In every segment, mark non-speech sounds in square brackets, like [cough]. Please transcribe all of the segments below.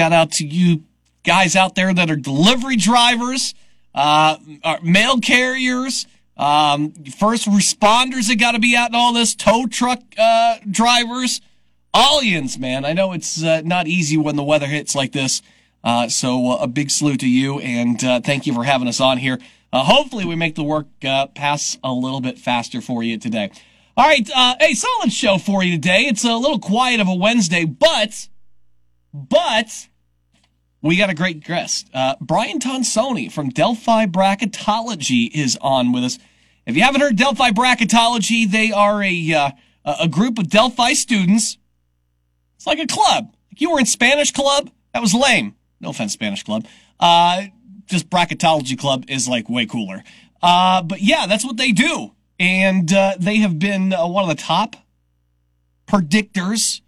Shout out to you guys out there that are delivery drivers, uh, mail carriers, um, first responders that got to be out in all this, tow truck uh, drivers, Allians, man. I know it's uh, not easy when the weather hits like this. Uh, so uh, a big salute to you and uh, thank you for having us on here. Uh, hopefully we make the work uh, pass a little bit faster for you today. All right, uh, a solid show for you today. It's a little quiet of a Wednesday, but but we got a great guest. Uh, Brian Tonsoni from Delphi Bracketology is on with us. If you haven't heard Delphi Bracketology, they are a uh, a group of Delphi students. It's like a club. Like you were in Spanish club, that was lame. No offense, Spanish club. Uh, just bracketology club is like way cooler. Uh, but yeah, that's what they do, and uh, they have been uh, one of the top predictors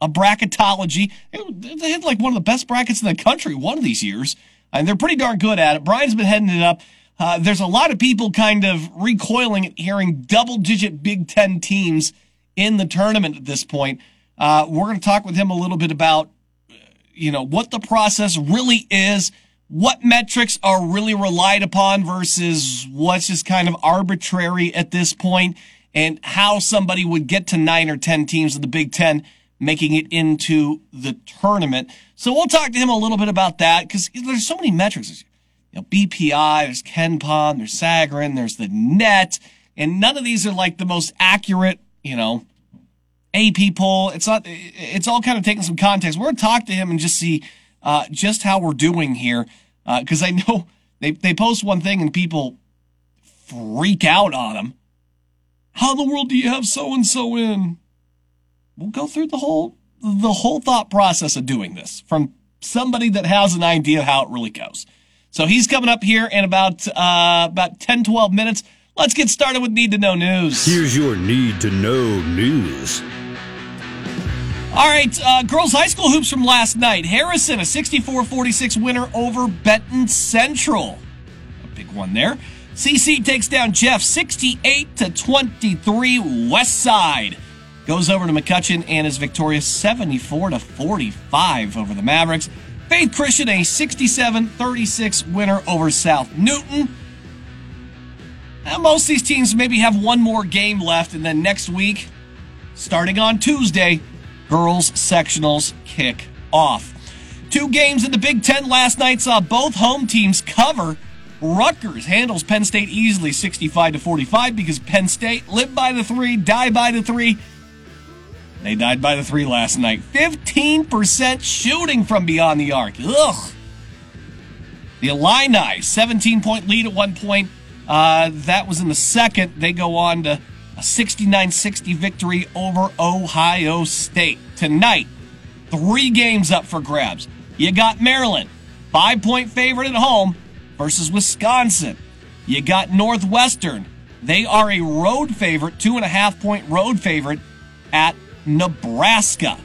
of bracketology. They had like one of the best brackets in the country one of these years, and they're pretty darn good at it. Brian's been heading it up. Uh, there's a lot of people kind of recoiling at hearing double-digit Big Ten teams in the tournament at this point. Uh, we're going to talk with him a little bit about, you know, what the process really is, what metrics are really relied upon versus what's just kind of arbitrary at this point, and how somebody would get to nine or ten teams in the Big Ten making it into the tournament. So we'll talk to him a little bit about that because there's so many metrics. You know, BPI, there's KenPom, there's Sagarin, there's the net, and none of these are like the most accurate, you know, AP poll. It's not, it's all kind of taking some context. We're going to talk to him and just see, uh, just how we're doing here. Uh, cause I know they, they post one thing and people freak out on them. How in the world do you have so and so in? We'll go through the whole, the whole thought process of doing this from somebody that has an idea how it really goes. So he's coming up here in about, uh, about 10, 12 minutes. Let's get started with Need to Know News. Here's your Need to Know News. All right, uh, girls high school hoops from last night. Harrison, a 64-46 winner over Benton Central. A big one there. CC takes down Jeff 68 to 23 West Side. Goes over to McCutcheon and is victorious 74 to 45 over the Mavericks. Faith Christian, a 67-36 winner over South Newton. Now, most of these teams maybe have one more game left, and then next week, starting on Tuesday, girls sectionals kick off. Two games in the Big Ten last night saw both home teams cover. Rutgers handles Penn State easily 65 to 45 because Penn State live by the three, die by the three. They died by the three last night. 15% shooting from beyond the arc. Ugh. The Illini, 17 point lead at one point. Uh, that was in the second. They go on to a 69 60 victory over Ohio State. Tonight, three games up for grabs. You got Maryland, five point favorite at home versus Wisconsin. You got Northwestern. They are a road favorite, two and a half point road favorite at Nebraska.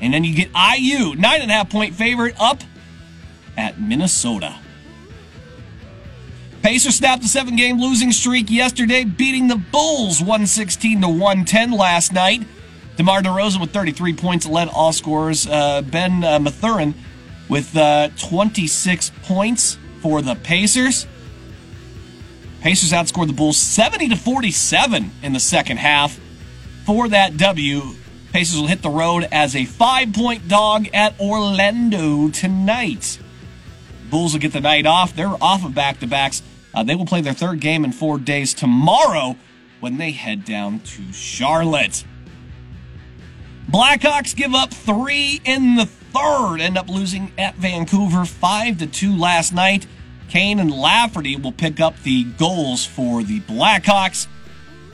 And then you get IU, nine and a half point favorite up at Minnesota. Pacers snapped a seven game losing streak yesterday, beating the Bulls 116 to 110 last night. DeMar DeRozan with 33 points led all scorers. Uh, ben uh, Mathurin with uh, 26 points for the Pacers. Pacers outscored the Bulls 70 to 47 in the second half. For that W, Pacers will hit the road as a five point dog at Orlando tonight. Bulls will get the night off. They're off of back to backs. Uh, they will play their third game in four days tomorrow when they head down to Charlotte. Blackhawks give up three in the third, end up losing at Vancouver five to two last night. Kane and Lafferty will pick up the goals for the Blackhawks.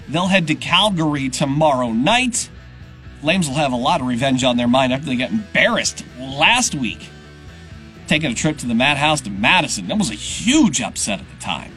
They'll head to Calgary tomorrow night. Flames will have a lot of revenge on their mind after they got embarrassed last week. Taking a trip to the Madhouse to Madison. That was a huge upset at the time.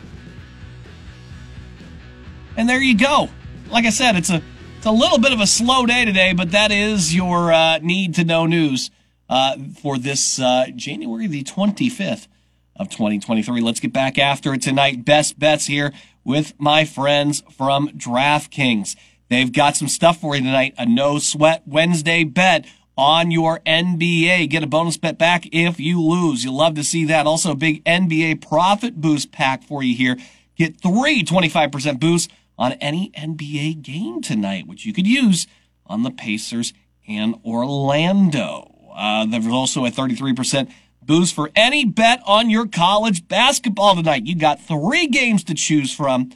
And there you go. Like I said, it's a it's a little bit of a slow day today, but that is your uh, need to know news uh, for this uh, January the 25th of 2023. Let's get back after it tonight. Best bets here with my friends from DraftKings. They've got some stuff for you tonight. A no sweat Wednesday bet on your NBA. Get a bonus bet back if you lose. You'll love to see that. Also, a big NBA profit boost pack for you here. Get three 25% boosts on any NBA game tonight, which you could use on the Pacers and Orlando. Uh, there's also a 33% boost for any bet on your college basketball tonight. You got three games to choose from.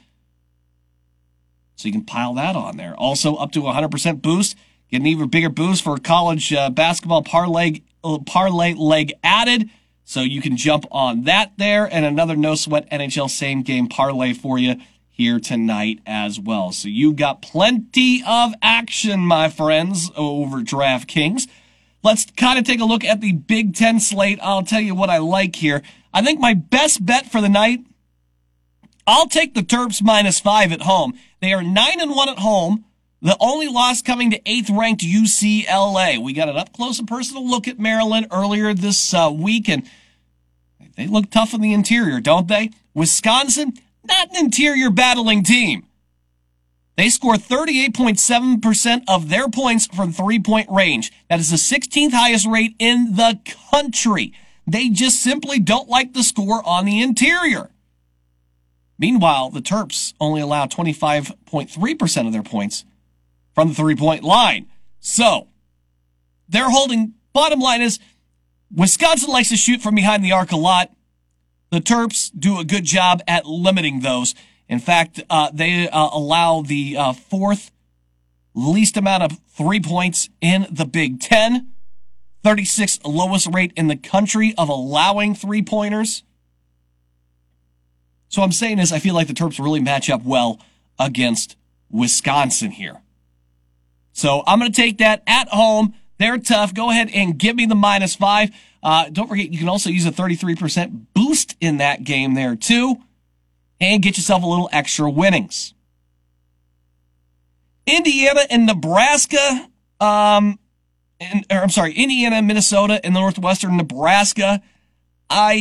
So you can pile that on there. Also, up to 100% boost. Get an even bigger boost for college uh, basketball parlay, uh, parlay leg added. So you can jump on that there and another no sweat NHL same game parlay for you here tonight as well. So you've got plenty of action, my friends, over DraftKings. Let's kind of take a look at the Big Ten slate. I'll tell you what I like here. I think my best bet for the night, I'll take the Terps minus five at home. They are nine and one at home. The only loss coming to eighth ranked UCLA. We got an up close and personal look at Maryland earlier this uh, week, and they look tough in the interior, don't they? Wisconsin, not an interior battling team. They score 38.7% of their points from three point range. That is the 16th highest rate in the country. They just simply don't like the score on the interior. Meanwhile, the Terps only allow 25.3% of their points from the three point line. So, they're holding, bottom line is, Wisconsin likes to shoot from behind the arc a lot. The Terps do a good job at limiting those. In fact, uh, they uh, allow the uh, fourth least amount of three points in the Big Ten, 36th lowest rate in the country of allowing three pointers. So I'm saying is I feel like the Terps really match up well against Wisconsin here. So I'm going to take that at home. They're tough. Go ahead and give me the minus five. Uh, don't forget, you can also use a 33% boost in that game there too, and get yourself a little extra winnings. Indiana and Nebraska, um, and, or I'm sorry, Indiana, Minnesota, and the Northwestern Nebraska. I,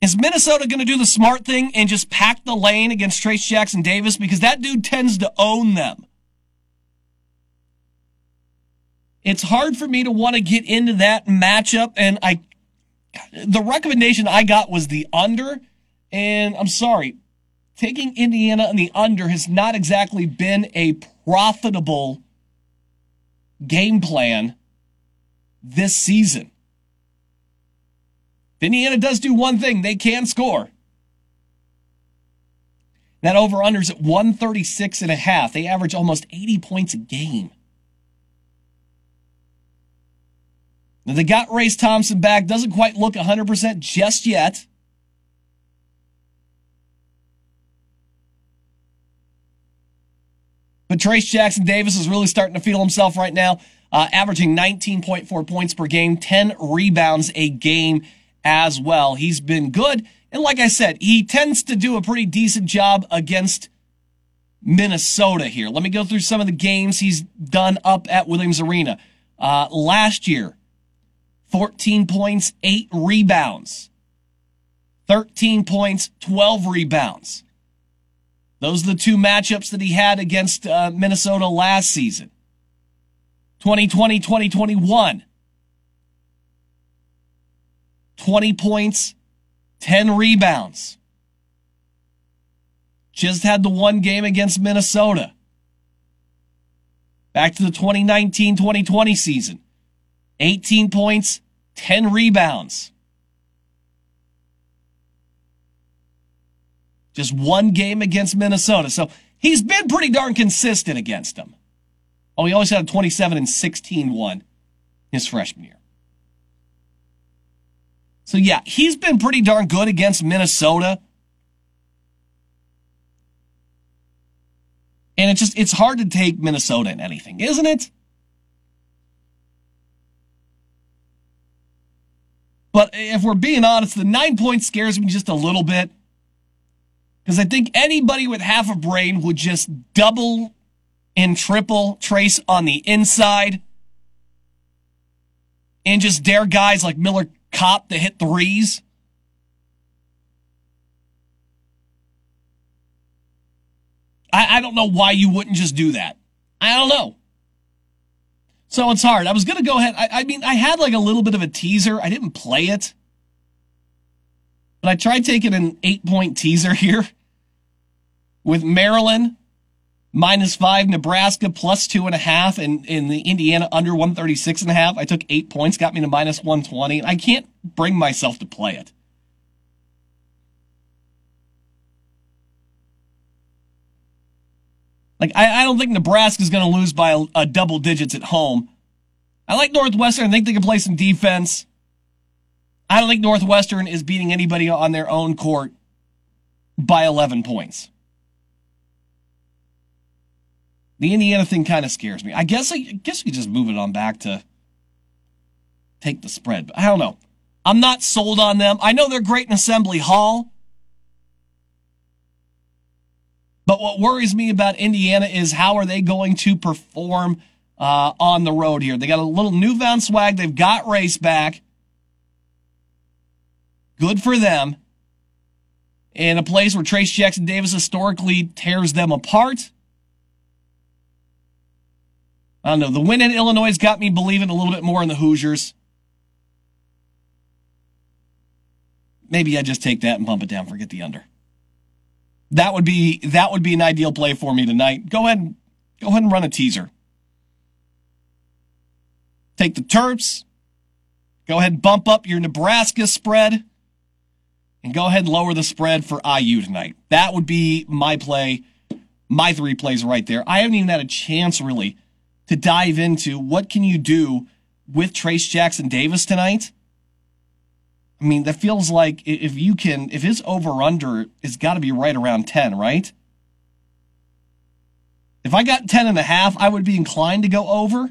is Minnesota going to do the smart thing and just pack the lane against Trace Jackson Davis? Because that dude tends to own them. It's hard for me to want to get into that matchup. And I, the recommendation I got was the under. And I'm sorry, taking Indiana and the under has not exactly been a profitable game plan this season. Indiana does do one thing, they can score. That over unders at 136 and a half. They average almost 80 points a game. Now they got Race Thompson back. Doesn't quite look 100% just yet. But Trace Jackson Davis is really starting to feel himself right now, uh, averaging 19.4 points per game, 10 rebounds a game as well. He's been good. And like I said, he tends to do a pretty decent job against Minnesota here. Let me go through some of the games he's done up at Williams Arena. Uh, last year, 14 points, 8 rebounds. 13 points, 12 rebounds. Those are the two matchups that he had against uh, Minnesota last season. 2020, 2021. 20 points, 10 rebounds. Just had the one game against Minnesota. Back to the 2019 2020 season. 18 points, 10 rebounds. Just one game against Minnesota. So he's been pretty darn consistent against them. Oh, he always had a 27 and 16 one his freshman year. So yeah, he's been pretty darn good against Minnesota. And it's just it's hard to take Minnesota in anything, isn't it? But if we're being honest, the nine points scares me just a little bit. Because I think anybody with half a brain would just double and triple trace on the inside and just dare guys like Miller Kopp to hit threes. I, I don't know why you wouldn't just do that. I don't know. So it's hard. I was going to go ahead. I, I mean, I had like a little bit of a teaser. I didn't play it. But I tried taking an eight point teaser here with Maryland minus five, Nebraska plus two and a half, and in the Indiana under 136 and a half. I took eight points, got me to minus 120. I can't bring myself to play it. Like, I, I don't think Nebraska's going to lose by a, a double digits at home. I like Northwestern. I think they can play some defense. I don't think Northwestern is beating anybody on their own court by 11 points. The Indiana thing kind of scares me. I guess I, guess we just move it on back to take the spread. But I don't know. I'm not sold on them. I know they're great in Assembly Hall. But what worries me about Indiana is how are they going to perform uh, on the road here? They got a little newfound swag. They've got race back. Good for them. In a place where Trace Jackson Davis historically tears them apart. I don't know. The win in Illinois has got me believing a little bit more in the Hoosiers. Maybe I just take that and bump it down, forget the under. That would be that would be an ideal play for me tonight. Go ahead and go ahead and run a teaser. Take the Terps. Go ahead and bump up your Nebraska spread. And go ahead and lower the spread for IU tonight. That would be my play, my three plays right there. I haven't even had a chance really to dive into what can you do with Trace Jackson Davis tonight. I mean, that feels like if you can, if his over under has got to be right around 10, right? If I got 10 and a half, I would be inclined to go over.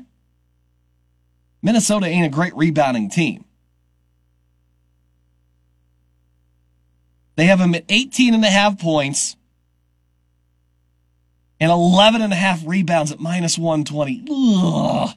Minnesota ain't a great rebounding team. They have him at 18 and a half points and 11 and a half rebounds at minus 120. Ugh.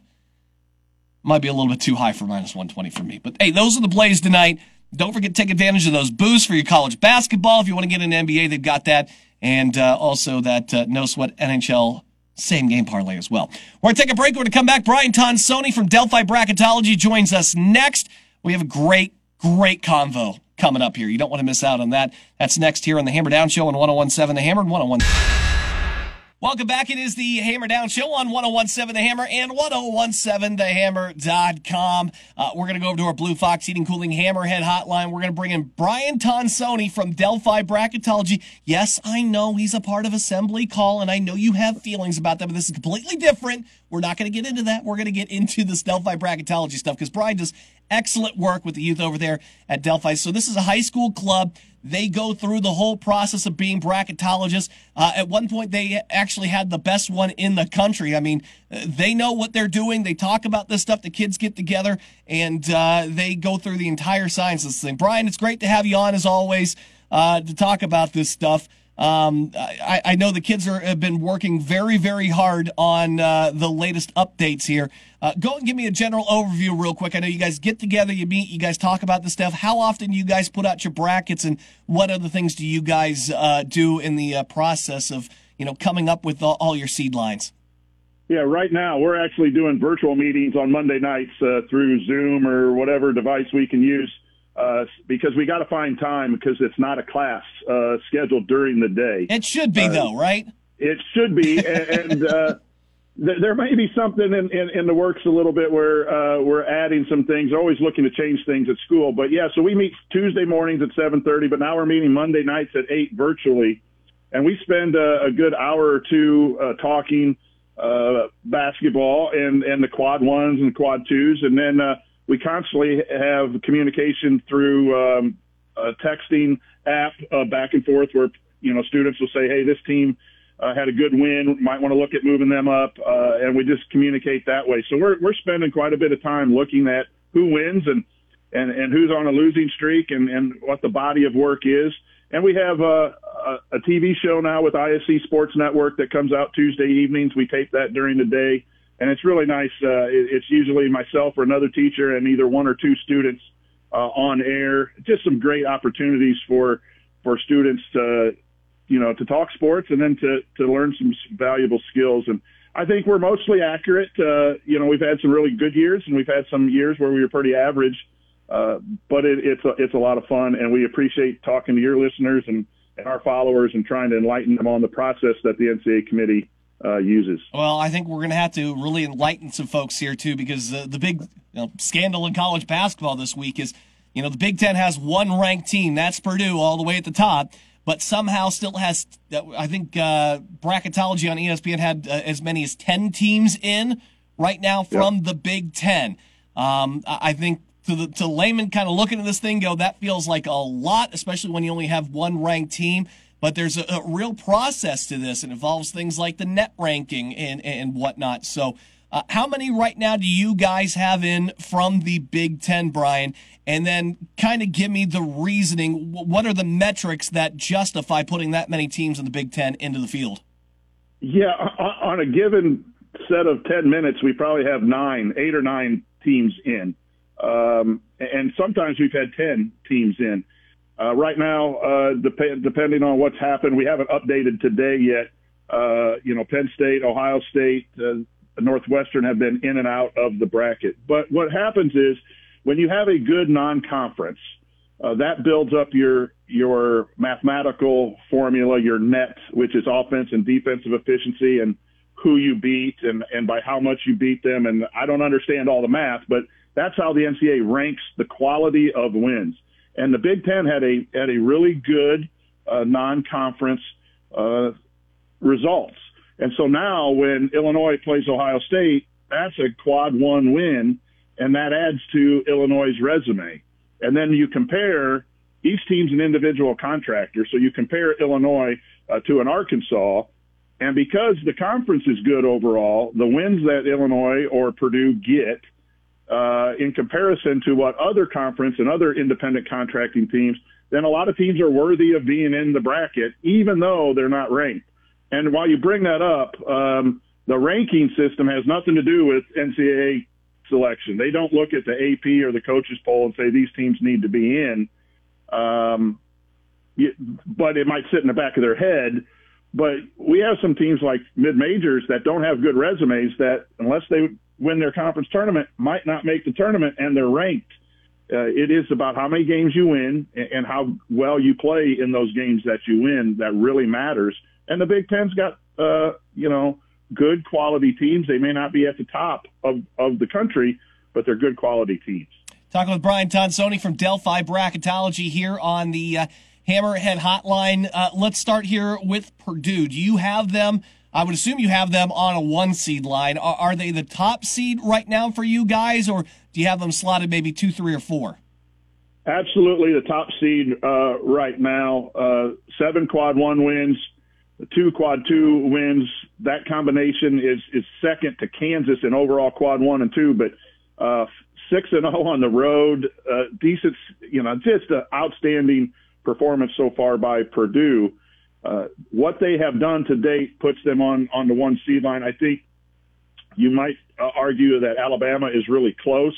Might be a little bit too high for minus 120 for me. But hey, those are the plays tonight. Don't forget to take advantage of those boosts for your college basketball. If you want to get an NBA, they've got that. And uh, also that uh, no sweat NHL same game parlay as well. We're going to take a break. We're going to come back. Brian Tonsoni from Delphi Bracketology joins us next. We have a great, great convo coming up here. You don't want to miss out on that. That's next here on the Hammer Down Show on 1017 The Hammer and 101. Welcome back. It is the Hammer Down Show on 1017 The Hammer and 1017TheHammer.com. Uh, we're going to go over to our Blue Fox Heating Cooling Hammerhead hotline. We're going to bring in Brian Tonsoni from Delphi Bracketology. Yes, I know he's a part of Assembly Call, and I know you have feelings about that, but this is completely different. We're not going to get into that. We're going to get into this Delphi Bracketology stuff because Brian does excellent work with the youth over there at Delphi. So this is a high school club. They go through the whole process of being bracketologists. Uh, at one point, they actually had the best one in the country. I mean, they know what they're doing. They talk about this stuff. The kids get together and uh, they go through the entire sciences thing. Brian, it's great to have you on as always uh, to talk about this stuff. Um, I, I, know the kids are, have been working very, very hard on uh, the latest updates here. Uh, go and give me a general overview real quick. I know you guys get together, you meet, you guys talk about the stuff. How often do you guys put out your brackets, and what other things do you guys uh, do in the uh, process of you know coming up with all, all, your seed lines? Yeah, right now we're actually doing virtual meetings on Monday nights uh, through Zoom or whatever device we can use uh, because we got to find time because it's not a class uh, scheduled during the day. It should be, uh, though, right? It should be, [laughs] and, and uh, th- there may be something in, in, in, the works a little bit where uh, we're adding some things. Always looking to change things at school, but yeah. So we meet Tuesday mornings at seven thirty, but now we're meeting Monday nights at eight virtually, and we spend a, a good hour or two talking. uh, basketball and and the quad ones and quad twos, and then uh, we constantly have communication through um, a texting app uh, back and forth where you know students will say, "Hey, this team." Uh, had a good win. Might want to look at moving them up, uh, and we just communicate that way. So we're we're spending quite a bit of time looking at who wins and and and who's on a losing streak and and what the body of work is. And we have a, a, a TV show now with ISC Sports Network that comes out Tuesday evenings. We tape that during the day, and it's really nice. Uh, it, it's usually myself or another teacher and either one or two students uh, on air. Just some great opportunities for for students to you know to talk sports and then to to learn some valuable skills and. I think we're mostly accurate. Uh, you know, we've had some really good years, and we've had some years where we were pretty average. Uh, but it, it's a, it's a lot of fun, and we appreciate talking to your listeners and, and our followers and trying to enlighten them on the process that the NCAA committee uh, uses. Well, I think we're going to have to really enlighten some folks here too, because uh, the big you know, scandal in college basketball this week is, you know, the Big Ten has one ranked team, that's Purdue, all the way at the top, but somehow still has. I think uh, bracketology on ESPN had uh, as many as ten teams in right now from yep. the Big Ten. Um, I think to the to layman kind of looking at this thing go that feels like a lot especially when you only have one ranked team but there's a, a real process to this and involves things like the net ranking and and whatnot so uh, how many right now do you guys have in from the Big Ten, Brian? And then kind of give me the reasoning. What are the metrics that justify putting that many teams in the Big Ten into the field? Yeah, on a given set of 10 minutes, we probably have nine, eight or nine teams in. Um, and sometimes we've had 10 teams in. Uh, right now, uh, dep- depending on what's happened, we haven't updated today yet. Uh, you know, Penn State, Ohio State, uh, Northwestern have been in and out of the bracket. But what happens is when you have a good non-conference, uh, that builds up your your mathematical formula, your net, which is offense and defensive efficiency, and who you beat and and by how much you beat them. And I don't understand all the math, but that's how the NCAA ranks the quality of wins. And the Big Ten had a had a really good uh, non-conference uh, results. And so now when Illinois plays Ohio State, that's a quad one win, and that adds to Illinois' resume. And then you compare each team's an individual contractor, so you compare Illinois uh, to an Arkansas. And because the conference is good overall, the wins that Illinois or Purdue get – uh, in comparison to what other conference and other independent contracting teams, then a lot of teams are worthy of being in the bracket, even though they're not ranked. And while you bring that up, um, the ranking system has nothing to do with NCAA selection. They don't look at the AP or the coaches poll and say these teams need to be in. Um, but it might sit in the back of their head. But we have some teams like mid majors that don't have good resumes that unless they win their conference tournament might not make the tournament and they're ranked. Uh, it is about how many games you win and how well you play in those games that you win that really matters. And the Big Ten's got, uh, you know, good quality teams. They may not be at the top of, of the country, but they're good quality teams. Talking with Brian Tonsoni from Delphi Bracketology here on the uh, Hammerhead Hotline. Uh, let's start here with Purdue. Do you have them I would assume you have them on a one seed line. Are, are, they the top seed right now for you guys, or do you have them slotted maybe two, three, or four? Absolutely the top seed uh, right now. Uh, seven quad one wins, two quad two wins. That combination is is second to Kansas in overall quad one and two, but uh, six and zero oh on the road. Uh, decent, you know, just an outstanding performance so far by Purdue. Uh, what they have done to date puts them on on the one seed line. I think you might uh, argue that Alabama is really close,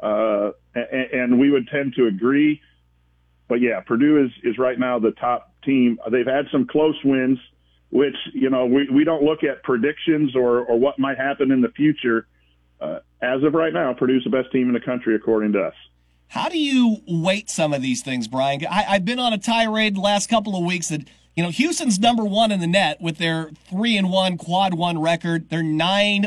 uh, and, and, we would tend to agree. But yeah, Purdue is is right now the top team. They've had some close wins, which you know we we don't look at predictions or or what might happen in the future. Uh, as of right now, Purdue's the best team in the country according to us. How do you weight some of these things, Brian? I, I've been on a tirade the last couple of weeks that you know, Houston's number one in the net with their three and one quad one record. Their nine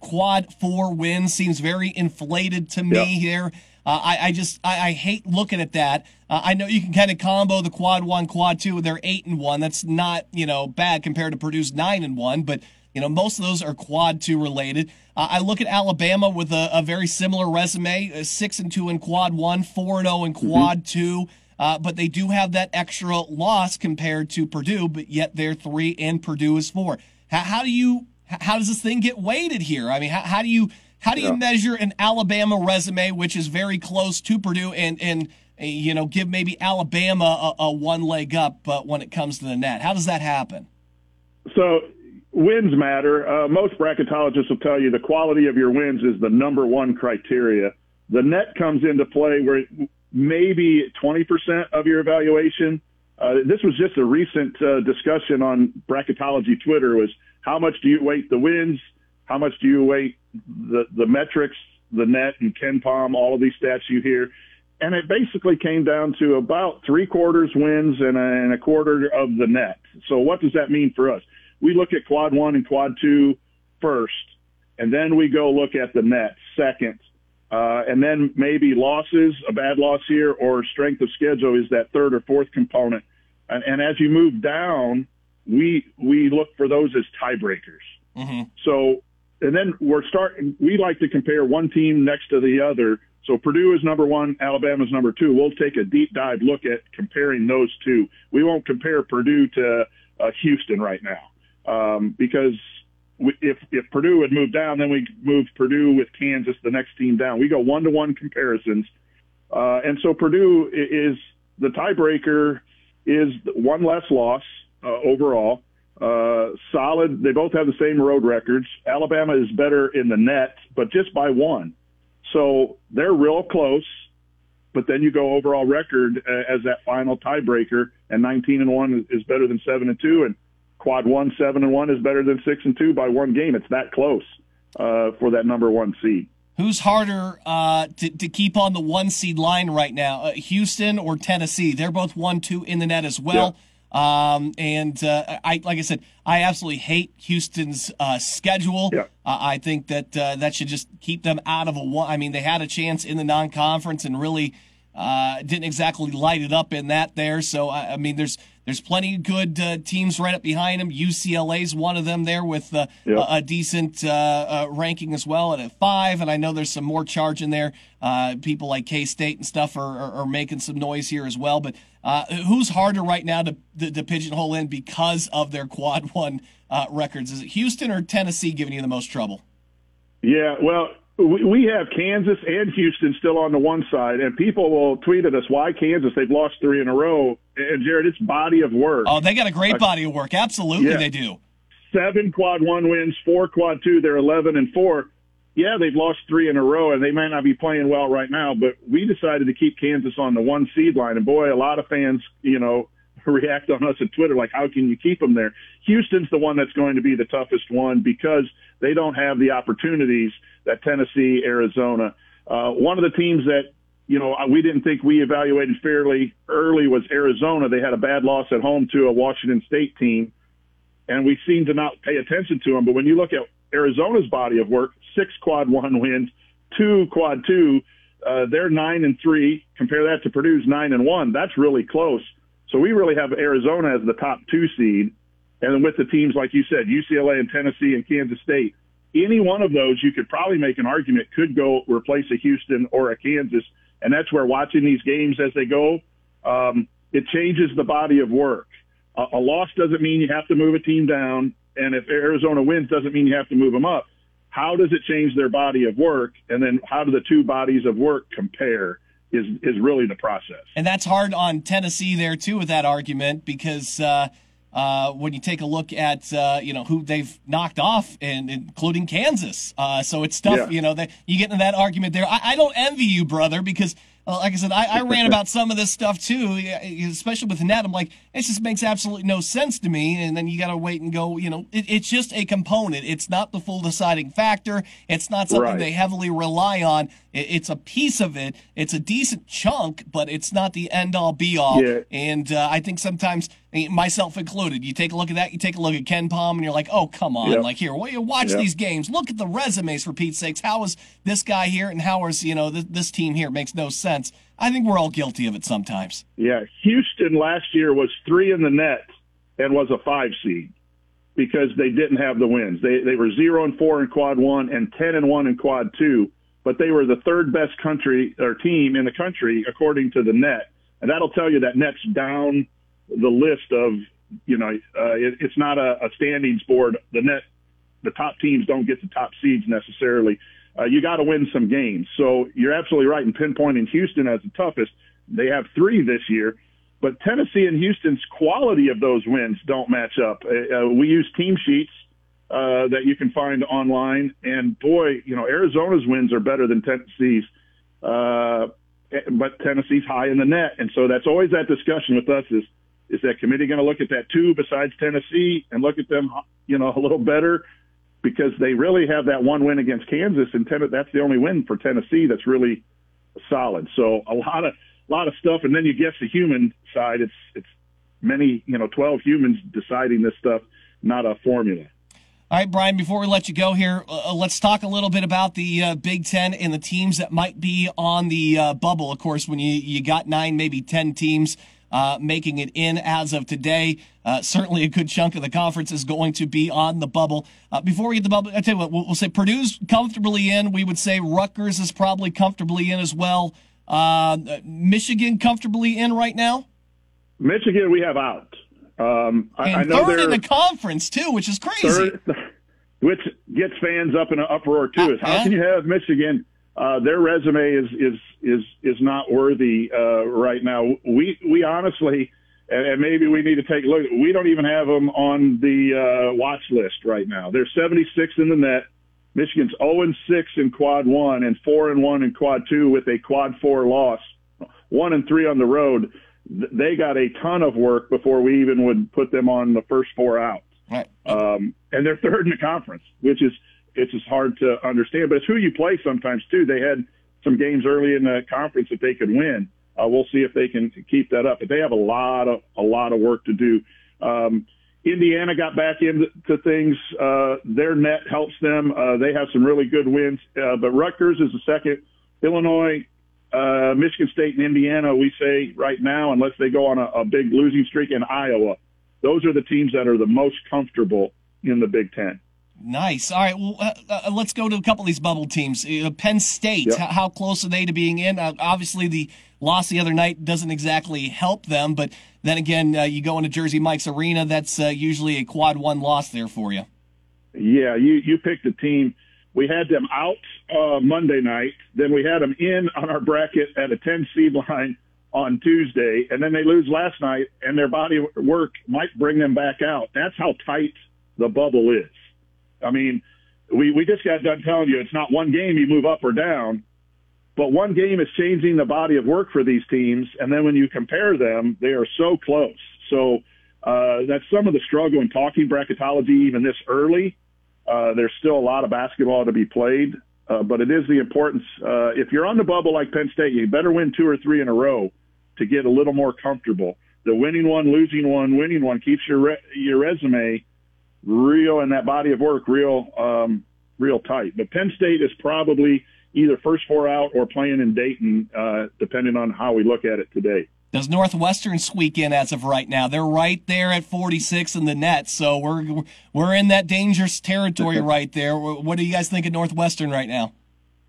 quad four wins seems very inflated to me here. Uh, I, I, just I, I, hate looking at that. Uh, I know you can kind of combo the quad one, quad two with their eight and one. That's not you know bad compared to Purdue's nine and one, but You know, most of those are quad two related. Uh, I look at Alabama with a, a very similar resume: uh, six and two in quad one, four and zero in quad two. Uh, but they do have that extra loss compared to Purdue, but yet they're three and Purdue is four. How, how do you? How does this thing get weighted here? I mean, how, how do you? How do you Yeah. measure an Alabama resume, which is very close to Purdue, and and you know give maybe Alabama a, a one leg up, but when it comes to the net, how does that happen? So wins matter. Uh, most bracketologists will tell you the quality of your wins is the number one criteria. The net comes into play where maybe 20% of your evaluation. Uh, this was just a recent uh, discussion on bracketology Twitter was how much do you weight the wins? How much do you weight the, the metrics, the net and KenPom, all of these stats you hear? And it basically came down to about three quarters wins and a, and a quarter of the net. So what does that mean for us? We look at quad one and quad two first, and then we go look at the net second. Uh, and then maybe losses, a bad loss here, or strength of schedule is that third or fourth component. And, and as you move down, we we look for those as tiebreakers. So, and then we're starting. We like to compare one team next to the other. So Purdue is number one, Alabama's number two. We'll take a deep dive look at comparing those two. We won't compare Purdue to uh, Houston right now um, because if if Purdue had moved down, then we move Purdue with Kansas, the next team down. We go one to one comparisons, uh, and so Purdue is the tiebreaker is one less loss uh, overall. Uh, solid. They both have the same road records. Alabama is better in the net, but just by one. So they're real close. But then you go overall record uh, as that final tiebreaker, and 19 and one is, is better than seven and two, and quad one seven and one is better than six and two by one game. It's that close uh, for that number one seed. Who's harder uh, to, to keep on the one seed line right now, uh, Houston or Tennessee? They're both one two in the net as well. Um, and uh, I, like I said, I absolutely hate Houston's uh, schedule. Yeah. Uh, I think that uh, that should just keep them out of a one. I mean, they had a chance in the non-conference and really uh, didn't exactly light it up in that there. So I, I mean, there's there's plenty of good uh, teams right up behind them. UCLA's one of them there with uh, Yeah. a, a decent uh, uh, ranking as well at a five, and I know there's some more charge in there. Uh, people like K State and stuff are, are, are making some noise here as well. But uh, who's harder right now to, to, to pigeonhole in because of their quad one uh, records? Is it Houston or Tennessee giving you the most trouble? Yeah, well, we, we have Kansas and Houston still on the one side, and people will tweet at us why Kansas they've lost three in a row. And Jared, it's body of work. Oh, they got a great uh, body of work. Absolutely, Yeah. they do. Seven quad one wins, four quad two. They're eleven and four. Yeah, they've lost three in a row, and they might not be playing well right now. But we decided to keep Kansas on the one seed line, and boy, a lot of fans, you know, [laughs] react on us at Twitter like, "How can you keep them there?" Houston's the one that's going to be the toughest one because they don't have the opportunities that Tennessee, Arizona. Uh, one of the teams that you know we didn't think we evaluated fairly early was Arizona. They had a bad loss at home to a Washington State team and we seem to not pay attention to them. But when you look at Arizona's body of work, six quad one wins, two quad two, uh, they're nine and three. Compare that to Purdue's nine and one. That's really close. So we really have Arizona as the top two seed. And then with the teams, like you said, UCLA and Tennessee and Kansas State, any one of those, you could probably make an argument could go replace a Houston or a Kansas. And that's where watching these games as they go, um, it changes the body of work. A, a loss doesn't mean you have to move a team down, and if Arizona wins, doesn't mean you have to move them up. How does it change their body of work, and then how do the two bodies of work compare? Is is really the process. And that's hard on Tennessee there too with that argument because uh, uh, when you take a look at uh, you know who they've knocked off, and including Kansas, uh, so it's tough. Yeah. You know that you get into that argument there. I, I don't envy you, brother, because. uh, Like I said, I, I ran [laughs] about some of this stuff too, especially with net. I'm like, it just makes absolutely no sense to me. And then you got to wait and go, you know, it, it's just a component. It's not the full deciding factor. It's not something Right. they heavily rely on. It, it's a piece of it. It's a decent chunk, but it's not the end all be all. Yeah. And uh, I think sometimes, myself included, you take a look at that, you take a look at KenPom, and you're like, oh, come on. Yep. Like, here, well, you watch Yep. these games. Look at the resumes, for Pete's sakes. How is this guy here and how is, you know, this, this team here? Makes no sense. I think we're all guilty of it sometimes. Yeah, Houston last year was three in the net and was a five seed. because they didn't have the wins. They they were zero and four in quad one and ten and one in quad two, but they were the third best country or team in the country according to the net, and that'll tell you that net's down the list of you know uh, it, it's not a, a standings board. The net the top teams don't get the top seeds necessarily. Uh, you got to win some games. So you're absolutely right in pinpointing Houston as the toughest. They have three this year, but Tennessee and Houston's quality of those wins don't match up. Uh, uh, we use team sheets uh, that you can find online, and boy, you know Arizona's wins are better than Tennessee's. Uh, but Tennessee's high in the net, and so that's always that discussion with us: is is that committee going to look at that too, besides Tennessee, and look at them, you know, [laughs] a little better, because they really have that one win against Kansas, and ten- that's the only win for Tennessee that's really solid. So a lot of a lot of stuff, and then you guess the human side. It's it's many, you know, twelve humans deciding this stuff, not a formula. All right, Brian, before we let you go here, uh, let's talk a little bit about the uh, Big Ten and the teams that might be on the uh, bubble. Of course, when you, you got nine, maybe 10 teams uh, making it in as of today, uh, certainly a good chunk of the conference is going to be on the bubble. Uh, before we get the bubble, I tell you what, we'll, we'll, say Purdue's comfortably in. We would say Rutgers is probably comfortably in as well. Michigan comfortably in right now? Michigan, we have out. Um, I, I, know third in the conference too, which is crazy. Third, [laughs] which gets fans up in an uproar too. Is how uh, can you have Michigan? Uh, their resume is is is is not worthy uh, right now. We we honestly, and maybe we need to take a look. We don't even have them on the uh, watch list right now. They're 76 in the net. Michigan's 0 and 6 in quad one and 4 and 1 in quad two with a quad four loss, one and three on the road they got a ton of work before we even would put them on the first four out. Right. Um, and they're third in the conference, which is it's just hard to understand. But it's who you play sometimes too. They had some games early in the conference that they could win. Uh, we'll see if they can keep that up. But they have a lot of a lot of work to do. Um, Indiana got back into things. Uh, their net helps them. Uh, they have some really good wins. Uh, but Rutgers is the second. Illinois uh, Michigan State and Indiana, we say right now, unless they go on a, a big losing streak in Iowa, those are the teams that are the most comfortable in the Big Ten. Nice. All right. Well, uh, uh, let's go to a couple of these bubble teams. Uh, Penn State. Yep. How, how, close are they to being in? Uh, obviously, the loss the other night doesn't exactly help them, but then again, uh, you go into Jersey Mike's Arena. That's usually a quad one loss there for you. Yeah, you you picked a team we had them out uh, Monday night. Then we had them in on our bracket at a 10 seed line on Tuesday. And then they lose last night, and their body work might bring them back out. That's how tight the bubble is. I mean, we, we just got done telling you it's not one game you move up or down, but one game is changing the body of work for these teams. And then when you compare them, they are so close. So uh, that's some of the struggle in talking bracketology even this early uh, there's still a lot of basketball to be played, uh, but it is the importance. Uh, if you're on the bubble like Penn State, you better win two or three in a row to get a little more comfortable. The winning one, losing one, winning one keeps your re- your resume real and that body of work real um, real tight. But Penn State is probably either first four out or playing in Dayton, uh, depending on how we look at it today. Does Northwestern squeak in as of right now? They're right there at 46 in the net, so we're we're in that dangerous territory [laughs] right there. What do you guys think of Northwestern right now?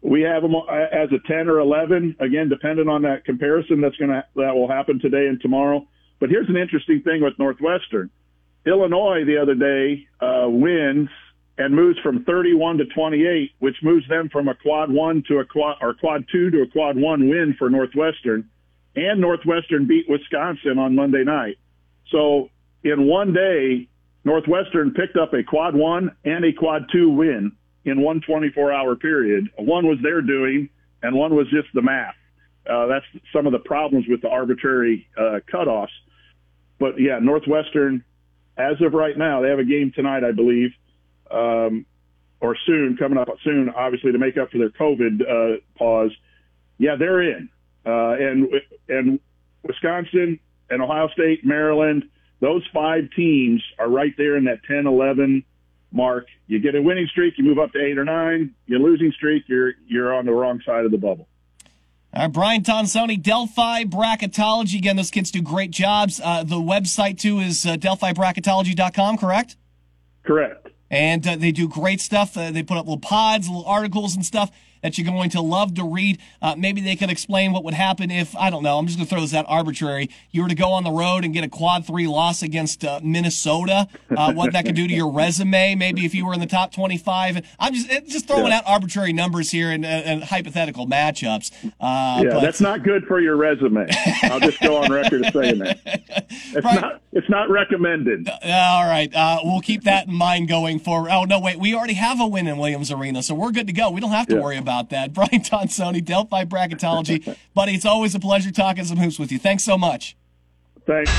We have them as a 10 or 11, again, depending on that comparison that's to that will happen today and tomorrow. But here's an interesting thing with Northwestern. Illinois the other day uh, wins and moves from 31 to 28, which moves them from a quad one to a quad or quad two to a quad one win for Northwestern and Northwestern beat Wisconsin on Monday night. So in one day, Northwestern picked up a quad one and a quad two win in one 24 hour period. One was their doing and one was just the math. Uh, that's some of the problems with the arbitrary uh, cutoffs. But yeah, Northwestern, as of right now, they have a game tonight, I believe, um, or soon, coming up soon, obviously to make up for their COVID uh, pause. Yeah, they're in. Uh, and and Wisconsin and Ohio State, Maryland, those five teams are right there in that 10, 11 mark. You get a winning streak, you move up to eight or nine. You're losing streak, you're you're on the wrong side of the bubble. All right, Brian Tonsoni, Delphi Bracketology. Again, those kids do great jobs. Uh, the website, too, is uh, delphibracketology.com, correct? Correct. And uh, they do great stuff. Uh, they put up little pods, little articles and stuff that you're going to love to read. Uh, maybe they can explain what would happen if, I don't know, I'm just going to throw this out arbitrary. You were to go on the road and get a quad three loss against uh, Minnesota, uh, what that could do to your [laughs] resume. Maybe if you were in the top 25. I'm just just throwing Yeah. out arbitrary numbers here and, uh, and hypothetical matchups. Uh, Yeah, but- that's not good for your resume. I'll just go on record saying that. [laughs] It's Right. not. It's not recommended. All right. Uh, we'll keep that in mind going forward. Oh, no, wait. We already have a win in Williams Arena, so we're good to go. We don't have to Yeah. worry about that. [laughs] Brian Tonsoni, Delphi Bracketology. [laughs] Buddy, it's always a pleasure talking some hoops with you. Thanks so much. Thanks.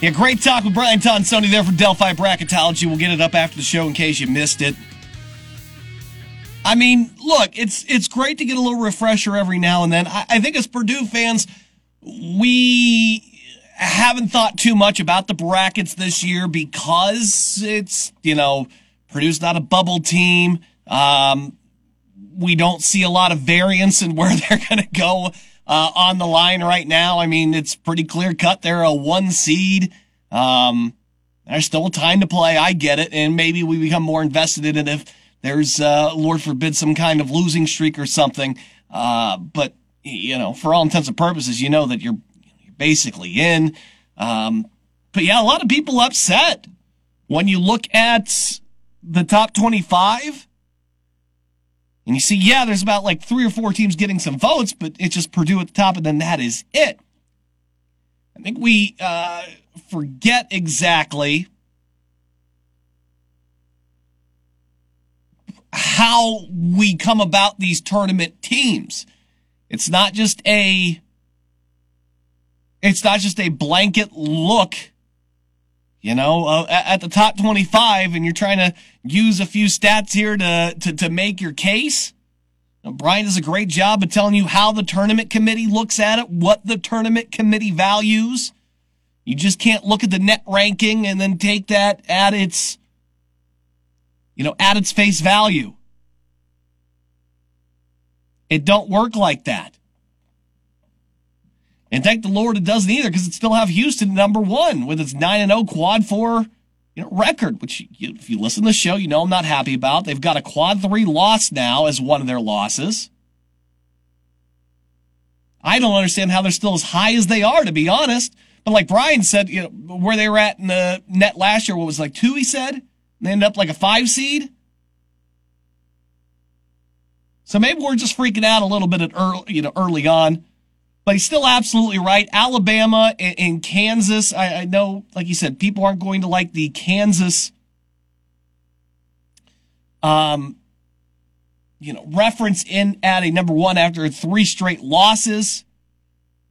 Yeah, great talk with Brian Tonsoni there for Delphi Bracketology. We'll get it up after the show in case you missed it. I mean, look, it's it's great to get a little refresher every now and then. I, I think as Purdue fans, we haven't thought too much about the brackets this year because it's you know Purdue's not a bubble team. Um, we don't see a lot of variance in where [laughs] they're going to go uh, on the line right now. I mean, it's pretty clear cut. They're a one seed. Um, there's still time to play. I get it. And maybe we become more invested in it if there's, uh, Lord forbid, some kind of losing streak or something. Uh, but, you know, for all intents and purposes, you know that you're, you're basically in. Um, but yeah, a lot of people upset when you look at the top 25 and you see, yeah, there's about like three or four teams getting some votes, but it's just Purdue at the top, and then that is it. I think we uh, forget exactly how we come about these tournament teams. It's not just a it's not just a blanket look you know, uh, at the top 25 and you're trying to use a few stats here to, to, to make your case. Now, Brian does a great job of telling you how the tournament committee looks at it, what the tournament committee values. You just can't look at the net ranking and then take that at its, you know, at its face value. It don't work like that. And thank the Lord it doesn't either because it still have Houston number one with its 9 and 0 quad four you know, record, which you, if you listen to the show, you know I'm not happy about. They've got a quad three loss now as one of their losses. I don't understand how they're still as high as they are, to be honest. But like Brian said, you know, where they were at in the net last year, what was like two, he said? They ended up like a five seed. So maybe we're just freaking out a little bit at early, you know, early on. But he's still absolutely right. Alabama and, and Kansas. I, I know, like you said, people aren't going to like the Kansas, um, you know, reference in at a number one after three straight losses.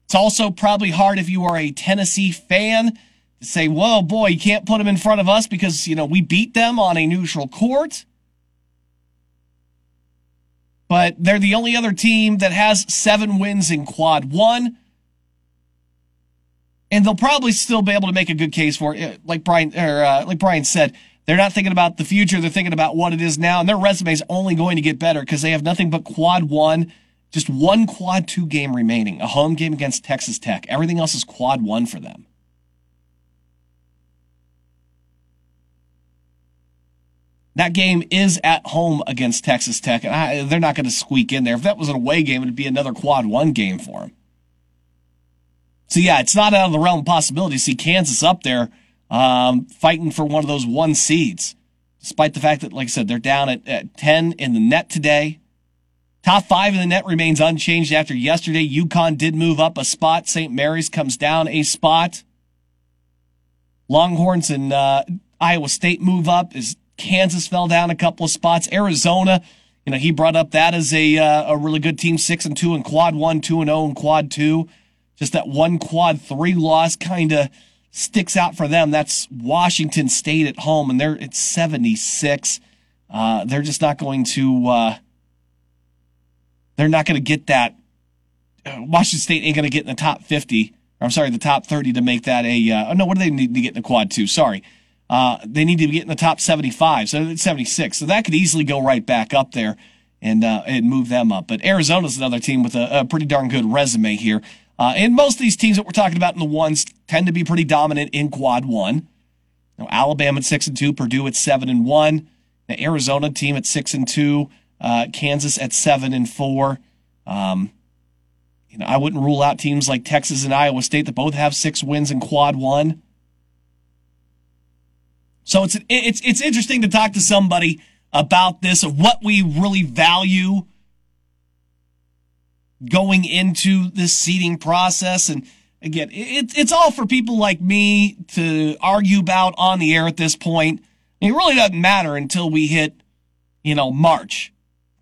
It's also probably hard if you are a Tennessee fan to say, "Whoa, boy, you can't put them in front of us because you know we beat them on a neutral court." But they're the only other team that has seven wins in quad one. And they'll probably still be able to make a good case for it. Like Brian, or, uh, like Brian said, they're not thinking about the future. They're thinking about what it is now. And their resume is only going to get better because they have nothing but quad one, just one quad two game remaining, a home game against Texas Tech. Everything else is quad one for them. That game is at home against Texas Tech, and I, they're not going to squeak in there. If that was an away game, it'd be another quad one game for them. So yeah, it's not out of the realm of possibility to see Kansas up there um, fighting for one of those one seeds, despite the fact that, like I said, they're down at, at 10 in the net today. Top five in the net remains unchanged after yesterday. UConn did move up a spot. St. Mary's comes down a spot. Longhorns and uh, Iowa State move up as Kansas fell down a couple of spots. Arizona, you know, he brought up that as a uh, a really good team, six and two in quad one, two and zero in quad two. Just that one quad three loss kind of sticks out for them. That's Washington State at home, and they're at seventy six. Uh, they're just not going to. Uh, they're not going to get that. Uh, Washington State ain't going to get in the top fifty. I'm sorry, the top thirty to make that a. Uh, oh no, what do they need to get in the quad two? Sorry. Uh, they need to get in the top 75, so 76. So that could easily go right back up there and uh, and move them up. But Arizona's another team with a, a pretty darn good resume here. Uh, and most of these teams that we're talking about in the ones tend to be pretty dominant in quad one. Now, Alabama at six and two, Purdue at seven and one, the Arizona team at six and two, uh, Kansas at seven and four. Um, you know, I wouldn't rule out teams like Texas and Iowa State that both have six wins in quad one. So it's it's it's interesting to talk to somebody about this of what we really value going into this seeding process. And again it, it's all for people like me to argue about on the air at this point. It really doesn't matter until we hit you know march.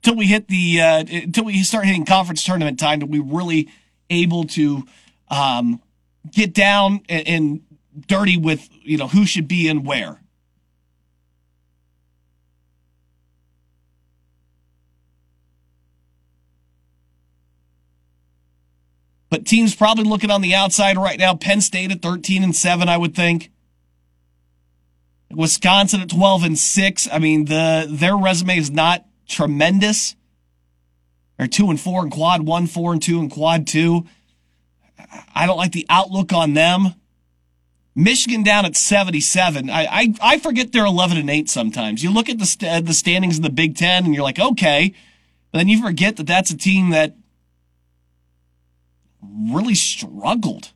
Until we hit the uh, until we start hitting conference tournament time to we really able to um, get down and, and dirty with you know who should be in where But teams probably looking on the outside right now. Penn State at 13 and 7, I would think. Wisconsin at 12 and 6. I mean, the their resume is not tremendous. They're 2 and 4 in quad 1, 4 and 2 in quad 2. I don't like the outlook on them. Michigan down at 77. I, I, I forget they're 11 and 8 sometimes. You look at the, st- the standings in the Big Ten and you're like, okay. But then you forget that that's a team that really struggled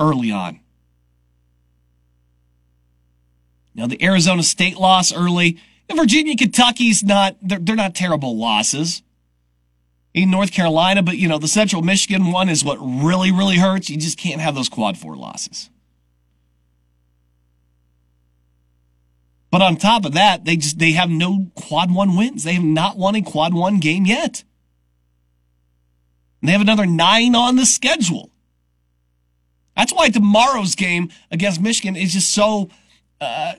early on. Now the Arizona State loss early. Virginia, Kentucky's not they're, they're not terrible losses. In North Carolina, but you know, the Central Michigan one is what really, really hurts. You just can't have those quad four losses. But on top of that, they just they have no quad one wins. They have not won a quad one game yet. And they have another nine on the schedule. That's why tomorrow's game against Michigan is just so. Uh,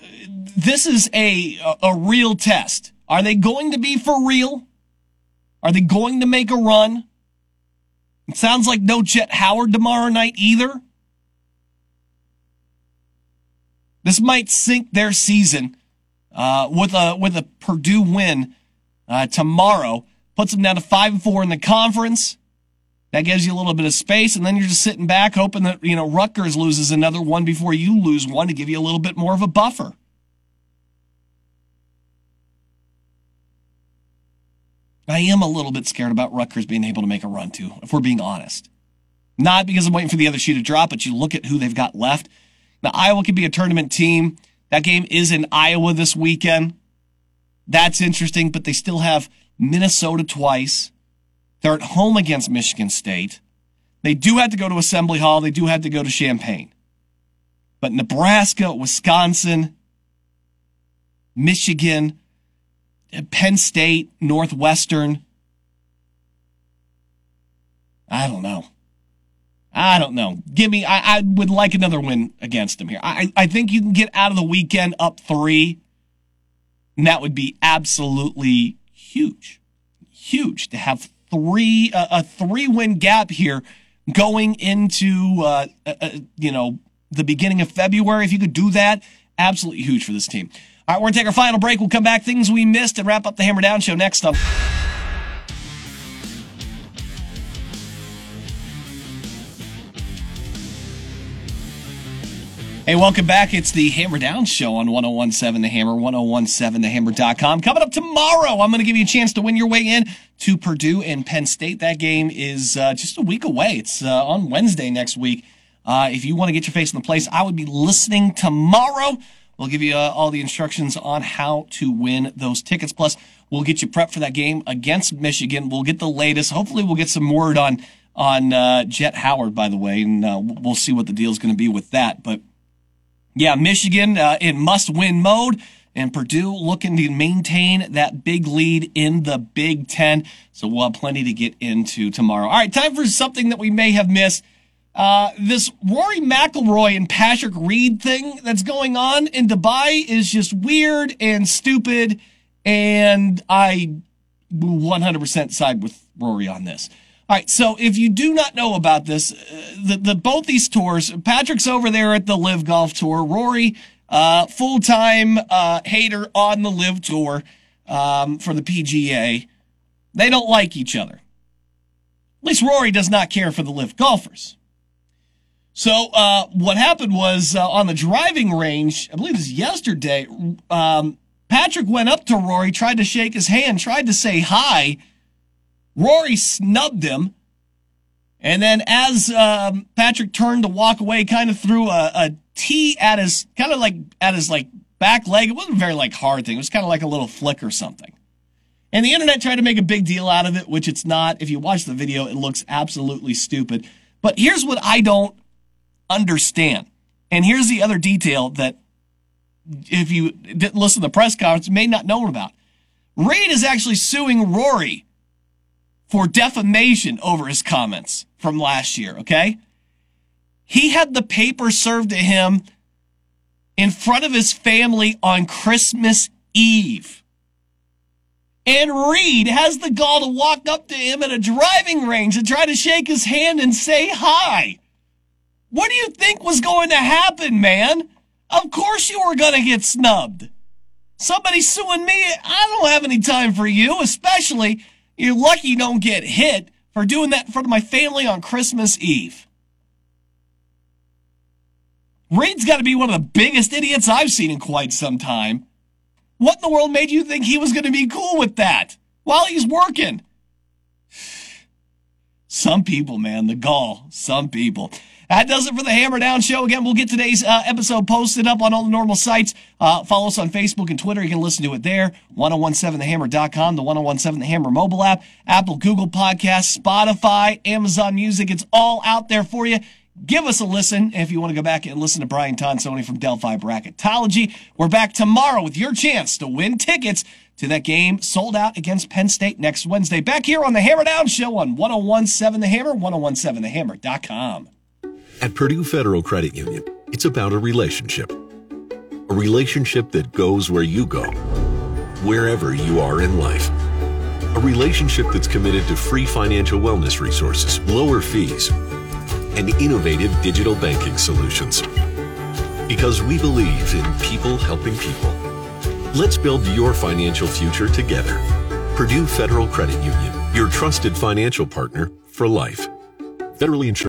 this is a, a, real test. Are they going to be for real? Are they going to make a run? It sounds like no Jett Howard tomorrow night either. This might sink their season uh, with a with a Purdue win uh, tomorrow. Puts them down to five and four in the conference. That gives you a little bit of space, and then you're just sitting back hoping that, you know, Rutgers loses another one before you lose one to give you a little bit more of a buffer. I am a little bit scared about Rutgers being able to make a run too, if we're being honest. Not because I'm waiting for the other shoe to drop, but you look at who they've got left. Now, Iowa could be a tournament team. That game is in Iowa this weekend. That's interesting, but they still have Minnesota twice. They're at home against Michigan State. They do have to go to Assembly Hall. They do have to go to Champaign. But Nebraska, Wisconsin, Michigan, Penn State, Northwestern. I don't know. I don't know. Give me, I, I would like another win against them here. I, I think you can get out of the weekend up three, and that would be absolutely huge. Huge to have three uh, a three win gap here going into uh, uh, uh, you know the beginning of February. If you could do that, absolutely huge for this team. All right, we're gonna take our final break. We'll come back. Things we missed and wrap up the Hammer Down show next up. Hey, welcome back. It's the Hammer Down Show on 1017 The Hammer, 1017thehammer.com. Coming up tomorrow, I'm going to give you a chance to win your way in to Purdue and Penn State. That game is uh, just a week away. It's uh, on Wednesday next week. Uh, if you want to get your face in the place, I would be listening tomorrow. We'll give you uh, all the instructions on how to win those tickets. Plus, we'll get you prepped for that game against Michigan. We'll get the latest. Hopefully, we'll get some word on on uh, Jett Howard, by the way, and uh, we'll see what the deal is going to be with that. But yeah, Michigan uh, in must win mode and Purdue looking to maintain that big lead in the Big Ten. So we'll have plenty to get into tomorrow. All right, time for something that we may have missed. Uh, this Rory McIlroy and Patrick Reed thing that's going on in Dubai is just weird and stupid. And I 100% side with Rory on this. All right, so if you do not know about this, uh, the, the both these tours, Patrick's over there at the LIV Golf Tour. Rory, uh, full time uh, hater on the LIV Tour um, for the PGA. They don't like each other. At least Rory does not care for the LIV golfers. So uh, what happened was uh, on the driving range, I believe it was yesterday. Um, Patrick went up to Rory, tried to shake his hand, tried to say hi. Rory snubbed him. And then as um, Patrick turned to walk away, kind of threw a, a tee at his, kind of like at his like back leg. It wasn't very like hard thing. It was kind of like a little flick or something. And the internet tried to make a big deal out of it, which it's not. If you watch the video, it looks absolutely stupid. But here's what I don't understand. And here's the other detail that if you didn't listen to the press conference, you may not know about. Reed is actually suing Rory for defamation over his comments from last year, okay? He had the paper served to him in front of his family on Christmas Eve. And Reed has the gall to walk up to him at a driving range and try to shake his hand and say hi. What do you think was going to happen, man? Of course you were going to get snubbed. Somebody suing me, I don't have any time for you, especially you're lucky you don't get hit for doing that in front of my family on Christmas Eve. Reed's got to be one of the biggest idiots I've seen in quite some time. What in the world made you think he was going to be cool with that while he's working? Some people, man, the gall. Some people. That does it for the Hammer Down Show. Again, we'll get today's uh, episode posted up on all the normal sites. Uh, follow us on Facebook and Twitter. You can listen to it there. 1017thehammer.com, the 1017 The Hammer mobile app, Apple, Google Podcasts, Spotify, Amazon Music. It's all out there for you. Give us a listen if you want to go back and listen to Brian Tonsoni from Delphi Bracketology. We're back tomorrow with your chance to win tickets to that game sold out against Penn State next Wednesday. Back here on the Hammer Down Show on 1017 The Hammer, 1017thehammer.com. At Purdue Federal Credit Union, it's about a relationship. A relationship that goes where you go, wherever you are in life. A relationship that's committed to free financial wellness resources, lower fees, and innovative digital banking solutions. Because we believe in people helping people. Let's build your financial future together. Purdue Federal Credit Union, your trusted financial partner for life. Federally insured.